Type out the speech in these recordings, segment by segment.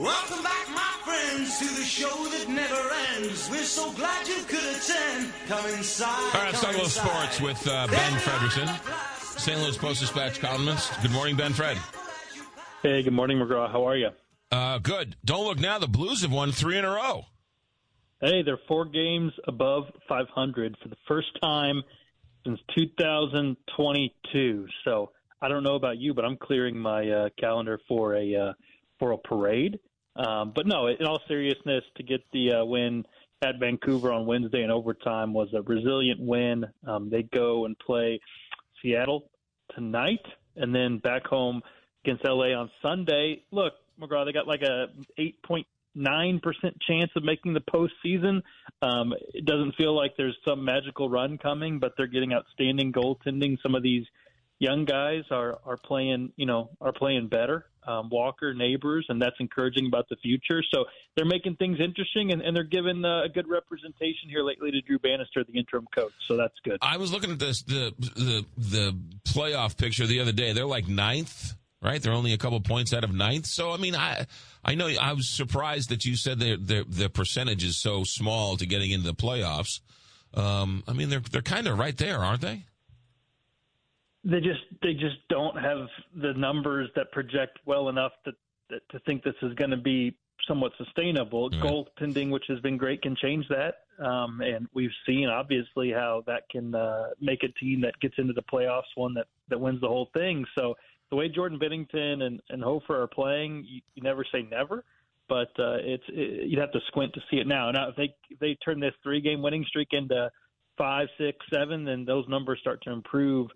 Welcome back, my friends, to the show that never ends. We're so glad you could attend. Come inside. All right, let's talk sports with uh, Ben Frederickson, St. Louis Post Dispatch columnist. Good morning, Ben Fred. Hey, good morning, McGraw. How are you? Uh, good. Don't look now. The Blues have won three in a row. Hey, they're four games above 500 for the first time since 2022. So I don't know about you, but I'm clearing my uh, calendar for a uh, for a parade. Um, but no, in all seriousness, to get the uh, win at Vancouver on Wednesday in overtime was a resilient win. Um, they go and play Seattle tonight, and then back home against LA on Sunday. Look, McGraw, they got like a eight point nine percent chance of making the postseason. Um, it doesn't feel like there's some magical run coming, but they're getting outstanding goaltending. Some of these young guys are are playing, you know, are playing better. Um, Walker, Neighbours, and that's encouraging about the future. So they're making things interesting, and, and they're giving uh, a good representation here lately to Drew Bannister, the interim coach. So that's good. I was looking at this the the the playoff picture the other day. They're like ninth, right? They're only a couple points out of ninth. So I mean, I I know I was surprised that you said the the percentage is so small to getting into the playoffs. Um, I mean, they're they're kind of right there, aren't they? They just they just don't have the numbers that project well enough to to think this is going to be somewhat sustainable. Right. Goaltending, which has been great, can change that, um, and we've seen obviously how that can uh, make a team that gets into the playoffs one that that wins the whole thing. So the way Jordan Binnington and and Hofer are playing, you, you never say never. But uh, it's it, you'd have to squint to see it now. Now, if they if they turn this three game winning streak into five, six, seven, then those numbers start to improve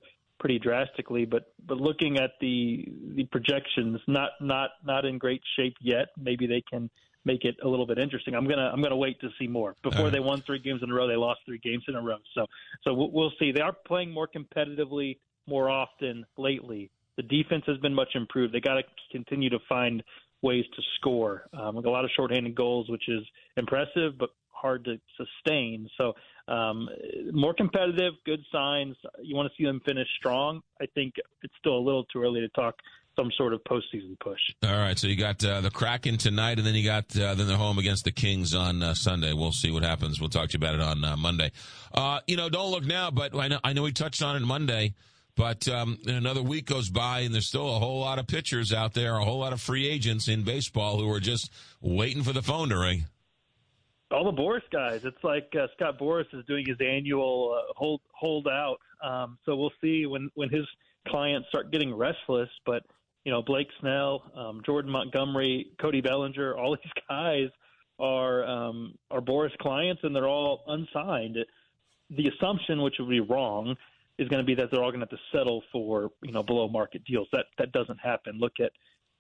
pretty drastically. But but looking at the the projections, not not not in great shape yet. Maybe they can make it a little bit interesting. I'm gonna I'm gonna wait to see more. Before right. they won three games in a row, they lost three games in a row. So so we'll, we'll see. They are playing more competitively more often lately. The defense has been much improved. They got to continue to find ways to score. Um, a lot of shorthanded goals, which is impressive, but hard to sustain. So um, more competitive, good signs. You want to see them finish strong. I think it's still a little too early to talk some sort of postseason push. All right, so you got uh, the Kraken tonight, and then you got uh, then they're home against the Kings on uh, Sunday. We'll see what happens. We'll talk to you about it on uh, Monday. Uh, you know, don't look now, but I know I know we touched on it Monday. But um, another week goes by, and there's still a whole lot of pitchers out there, a whole lot of free agents in baseball who are just waiting for the phone to ring all the Boras guys. It's like uh, Scott Boras is doing his annual uh, hold hold out. Um, so we'll see when when his clients start getting restless. But you know, Blake Snell, um, Jordan Montgomery, Cody Bellinger, all these guys are um, are Boras clients, and they're all unsigned. The assumption, which would be wrong, is going to be that they're all going to have to settle for you know below market deals. That that doesn't happen. Look at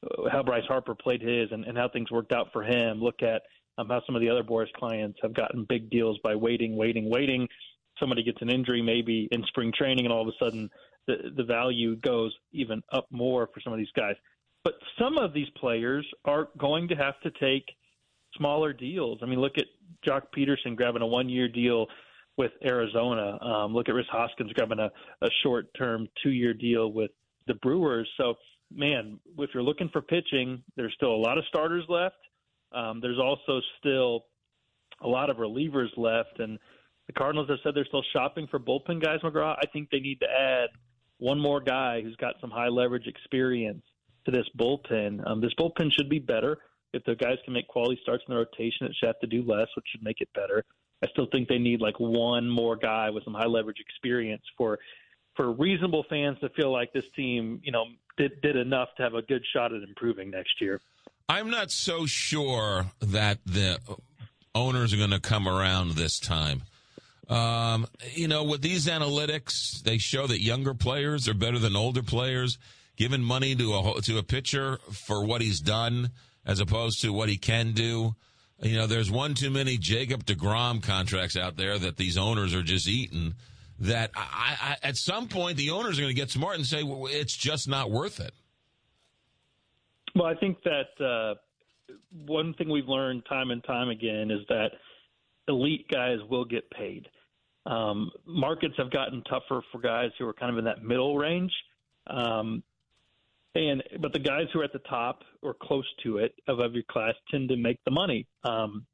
uh, how Bryce Harper played his and, and how things worked out for him. Look at um, how some of the other Boras clients have gotten big deals by waiting, waiting, waiting. Somebody gets an injury maybe in spring training, and all of a sudden the the value goes even up more for some of these guys. But some of these players are going to have to take smaller deals. I mean, look at Joc Pederson grabbing a one year deal with Arizona. Um, look at Rhys Hoskins grabbing a, a short term two year deal with the Brewers. So, man, if you're looking for pitching, there's still a lot of starters left. Um, there's also still a lot of relievers left, and the Cardinals have said they're still shopping for bullpen guys. McGraw, I think they need to add one more guy who's got some high leverage experience to this bullpen. Um, this bullpen should be better. If the guys can make quality starts in the rotation, it should have to do less, which should make it better. I still think they need like one more guy with some high leverage experience for for reasonable fans to feel like this team, you know, did did enough to have a good shot at improving next year. I'm not so sure that the owners are going to come around this time. Um, you know, with these analytics, they show that younger players are better than older players. Giving money to a to a pitcher for what he's done as opposed to what he can do. You know, there's one too many Jacob Degrom contracts out there that these owners are just eating. That I, I, at some point the owners are going to get smart and say well, it's just not worth it. Well, I think that uh, one thing we've learned time and time again is that elite guys will get paid. Um, markets have gotten tougher for guys who are kind of in that middle range. Um, And but the guys who are at the top or close to it of every class tend to make the money. Um,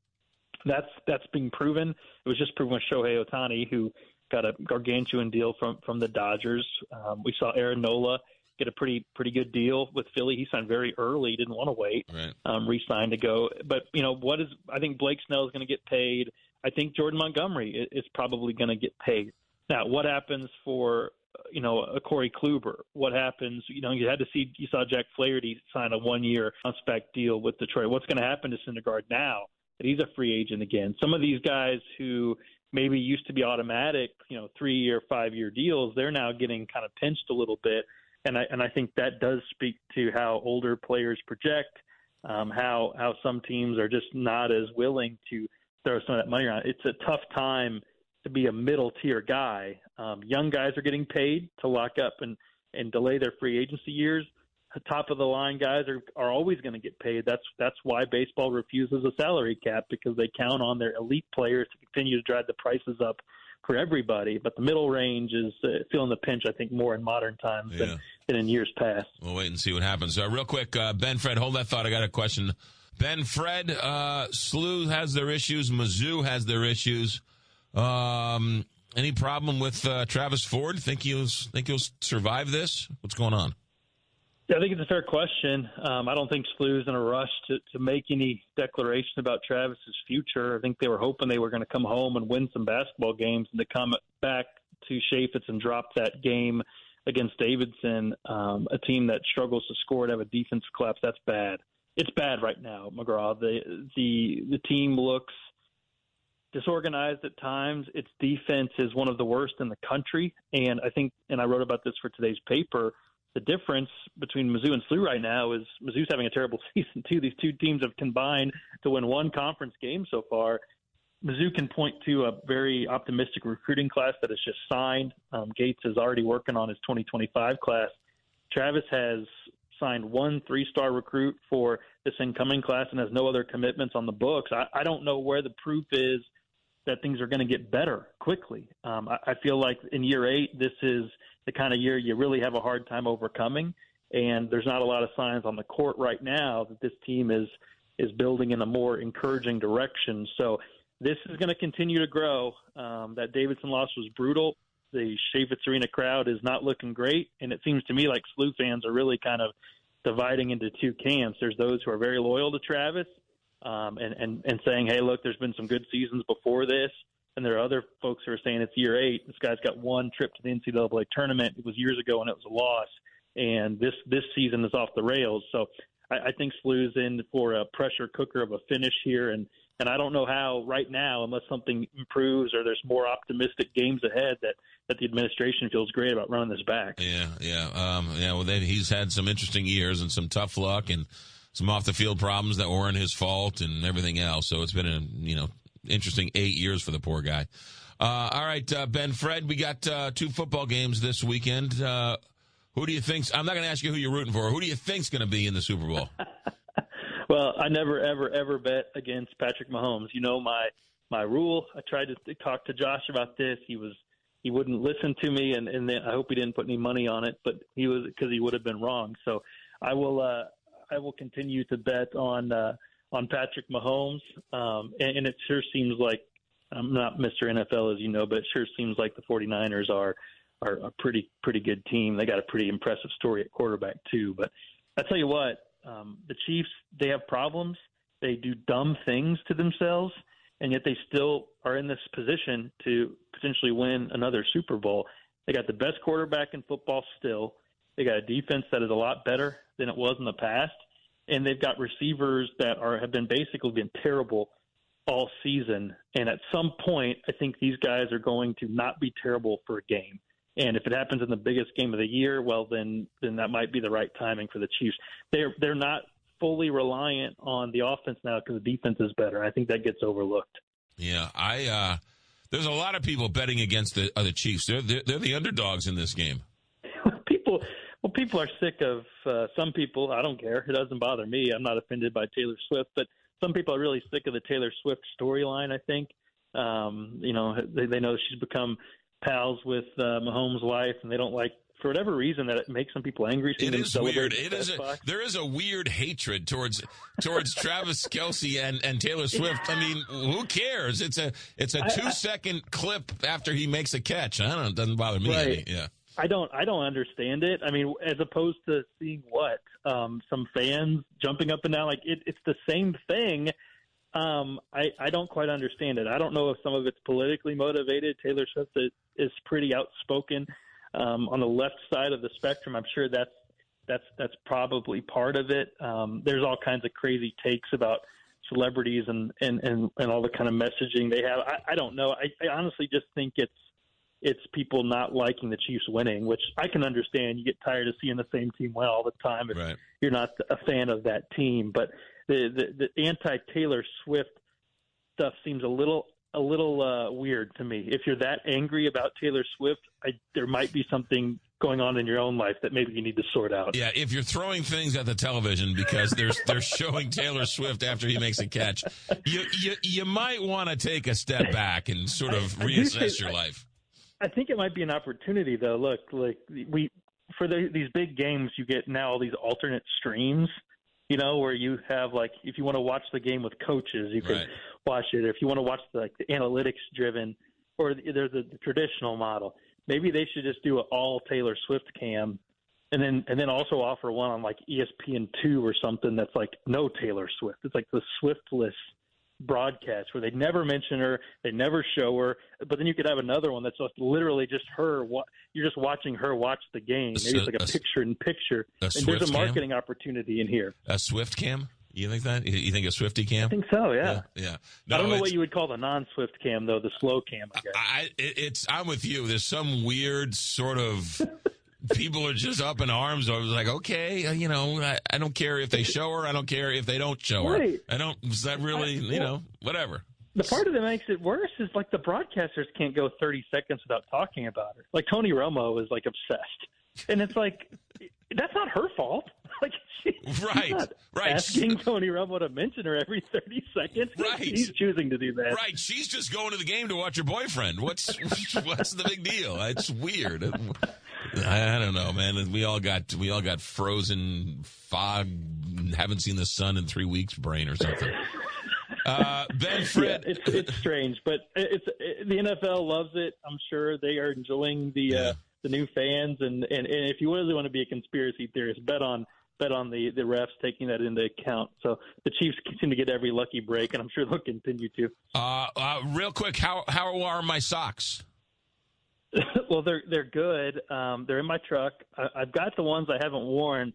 that's that's being proven. It was just proven with Shohei Ohtani, who got a gargantuan deal from from the Dodgers. Um, we saw Aaron Nola get a pretty pretty good deal with Philly. He signed very early, didn't want to wait, Right. um, re-signed to go. But you know what is? I think Blake Snell is going to get paid. I think Jordan Montgomery is probably going to get paid. Now, what happens for uh, you know a Corey Kluber? What happens? You know, you had to see you saw Jack Flaherty sign a one-year on spec deal with Detroit. What's going to happen to Syndergaard now that he's a free agent again? Some of these guys who maybe used to be automatic, you know, three-year, five-year deals, they're now getting kind of pinched a little bit, and I and I think that does speak to how older players project, um, how how some teams are just not as willing to throw some of that money around. It's a tough time to be a middle tier guy. Um, young guys are getting paid to lock up and and delay their free agency years. Top of the line guys are are always going to get paid. That's that's why baseball refuses a salary cap because they count on their elite players to continue to drive the prices up for everybody. But the middle range is uh, feeling the pinch, I think, more in modern times Yeah. than, than in years past. We'll wait and see what happens. Uh, real quick, uh, Ben Fred, hold that thought. I got a question. Ben Fred, uh, SLU has their issues. Mizzou has their issues. Um, any problem with uh, Travis Ford? Think he'll think he'll survive this? What's going on? Yeah, I think it's a fair question. Um, I don't think SLU's in a rush to, to make any declaration about Travis's future. I think they were hoping they were going to come home and win some basketball games and to come back to Chaifetz and drop that game against Davidson, um, a team that struggles to score and have a defense collapse. That's bad. It's bad right now, McGraw. The the the team looks disorganized at times. Its defense is one of the worst in the country, and I think, and I wrote about this for today's paper. The difference between Mizzou and SLU right now is Mizzou's having a terrible season too. These two teams have combined to win one conference game so far. Mizzou can point to a very optimistic recruiting class that is just signed. Um, Gates is already working on his 2025 class. Travis has signed one three-star recruit for this incoming class and has no other commitments on the books. I, I don't know where the proof is that things are going to get better quickly. Um, I, I feel like in year eight, this is the kind of year you really have a hard time overcoming, and there's not a lot of signs on the court right now that this team is is building in a more encouraging direction. So this is going to continue to grow. Um, that Davidson loss was brutal. The Chaifetz Arena crowd is not looking great, and it seems to me like SLU fans are really kind of dividing into two camps. There's those who are very loyal to Travis um, and, and, and saying, hey, look, there's been some good seasons before this. And there are other folks who are saying it's year eight. This guy's got one trip to the NCAA tournament. It was years ago and it was a loss. And this, this season is off the rails. So I, I think SLU's in for a pressure cooker of a finish here. And, and I don't know how right now, unless something improves or there's more optimistic games ahead, that, that the administration feels great about running this back. Yeah, yeah, um, yeah. Well, then he's had some interesting years and some tough luck and some off the field problems that weren't his fault and everything else. So it's been a you know interesting eight years for the poor guy. Uh, all right, uh, Ben Fred, we got uh, two football games this weekend. Uh, who do you think's? I'm not going to ask you who you're rooting for. Who do you think's going to be in the Super Bowl? Well, I never, ever, ever bet against Patrick Mahomes. You know my my rule. I tried to talk to Josh about this. He was he wouldn't listen to me, and and then I hope he didn't put any money on it, but he was because he would have been wrong. So I will uh, I will continue to bet on uh, on Patrick Mahomes, um, and, and it sure seems like I'm not Mr. NFL as you know, but it sure seems like the 49ers are are a pretty pretty good team. They got a pretty impressive story at quarterback too. But I tell you what, um, the Chiefs they have problems. They do dumb things to themselves, and yet they still are in this position to potentially win another Super Bowl. They got the best quarterback in football still. They got a defense that is a lot better than it was in the past, and they've got receivers that are have been basically been terrible all season. And at some point, I think these guys are going to not be terrible for a game. And if it happens in the biggest game of the year, well, then then that might be the right timing for the Chiefs. They're they're not fully reliant on the offense now because the defense is better. I think that gets overlooked. Yeah, I. Uh, there's a lot of people betting against the uh, the Chiefs. They're, they're they're the underdogs in this game. people, well, people are sick of uh, some people. I don't care. It doesn't bother me. I'm not offended by Taylor Swift, but some people are really sick of the Taylor Swift storyline. I think, um, you know, they, they know she's become pals with uh, Mahomes' wife, and they don't like for whatever reason that it makes some people angry. It is weird. It is a, there is a weird hatred towards towards Travis Kelce and, and Taylor Swift. I mean, who cares? It's a it's a two I, second clip after he makes a catch. I don't know. It doesn't bother me. Right. Any. Yeah. I don't I don't understand it. I mean, as opposed to seeing what um, some fans jumping up and down, like it, it's the same thing. Um, I I don't quite understand it. I don't know if some of it's politically motivated. Taylor Swift is, is pretty outspoken um, on the left side of the spectrum. I'm sure that's that's that's probably part of it. Um, there's all kinds of crazy takes about celebrities and and and, and all the kind of messaging they have. I, I don't know. I, I honestly just think it's it's people not liking the Chiefs winning, which I can understand. You get tired of seeing the same team win all the time if right. you're not a fan of that team. But the the, the anti Taylor Swift stuff seems a little a little uh, weird to me. If you're that angry about Taylor Swift, I, there might be something going on in your own life that maybe you need to sort out. Yeah, if you're throwing things at the television because they're they're showing Taylor Swift after he makes a catch, you you, you might want to take a step back and sort of reassess your life. I think it might be an opportunity though. Look, like we for the, these big games, you get now all these alternate streams. You know, where you have like if you want to watch the game with coaches, you can right. watch it. If you want to watch the, like the analytics driven, or there's a the traditional model. Maybe they should just do an all Taylor Swift cam, and then and then also offer one on like ESPN two or something that's like no Taylor Swift. It's like the Swiftless broadcast where they never mention her, they never show her, but then you could have another one that's just literally just her. You're just watching her watch the game. Maybe it's like a, a picture in picture. And there's a marketing cam? opportunity in here. A Swift cam. You think that? You think a Swifty cam? I think so. Yeah. Yeah. yeah. No, I don't know what you would call the non-Swift cam though. The slow cam. I guess. I, it's. I'm with you. There's some weird sort of people are just up in arms. I was like, okay, uh, you know, I, I, don't care if they show her. I don't care if they don't show her. I don't. Is that really, you know, whatever. The part of that makes it worse is like the broadcasters can't go 30 seconds without talking about her. Like Tony Romo is like obsessed, and it's like that's not her fault. Like she, right, right. Asking Tony Romo to mention her every 30 seconds. Right. He's choosing to do that. Right. She's just going to the game to watch her boyfriend. What's what's the big deal? It's weird. I, don't know, man. We all got we all got frozen fog, haven't seen the sun in three weeks, brain or something. Uh, ben Fred, yeah, it's it's strange, but it's it, the NFL loves it. I'm sure they are enjoying the uh, yeah. uh, the new fans, and, and and if you really want to be a conspiracy theorist, bet on bet on the the refs taking that into account. So the Chiefs seem to get every lucky break, and I'm sure they'll continue to. Uh, uh, real quick, how how are my socks? well, they're they're good. Um, they're in my truck. I, I've got the ones I haven't worn.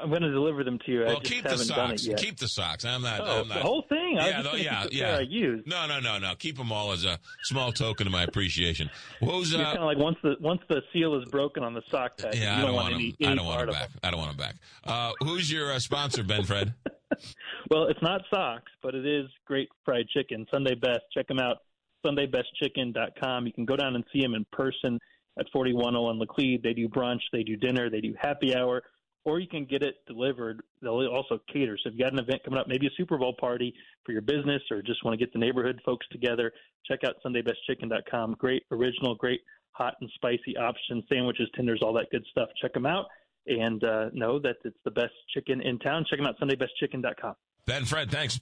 I'm going to deliver them to you. Well, keep the socks. Keep the socks. I'm not. Oh, I'm not. The whole thing. Yeah, yeah, yeah. I use. No, no, no, no. Keep them all as a small token of my appreciation. Who's uh, kind of like once the once the seal is broken on the sock tag. Yeah, I don't, want, them. I don't want them back. I don't want them back. Uh, who's your uh, sponsor, Ben Fred? well, it's not socks, but it is great fried chicken. Sunday best. Check them out. SundayBestChicken.com. You can go down and see them in person at 4101 Laclede. They do brunch, they do dinner, they do happy hour, or you can get it delivered. They'll also cater. So if you've got an event coming up, maybe a Super Bowl party for your business, or just want to get the neighborhood folks together, check out SundayBestChicken.com. Great original, great hot and spicy options, sandwiches, tenders, all that good stuff. Check them out and uh, know that it's the best chicken in town. Check them out, SundayBestChicken.com. Ben Fred, thanks.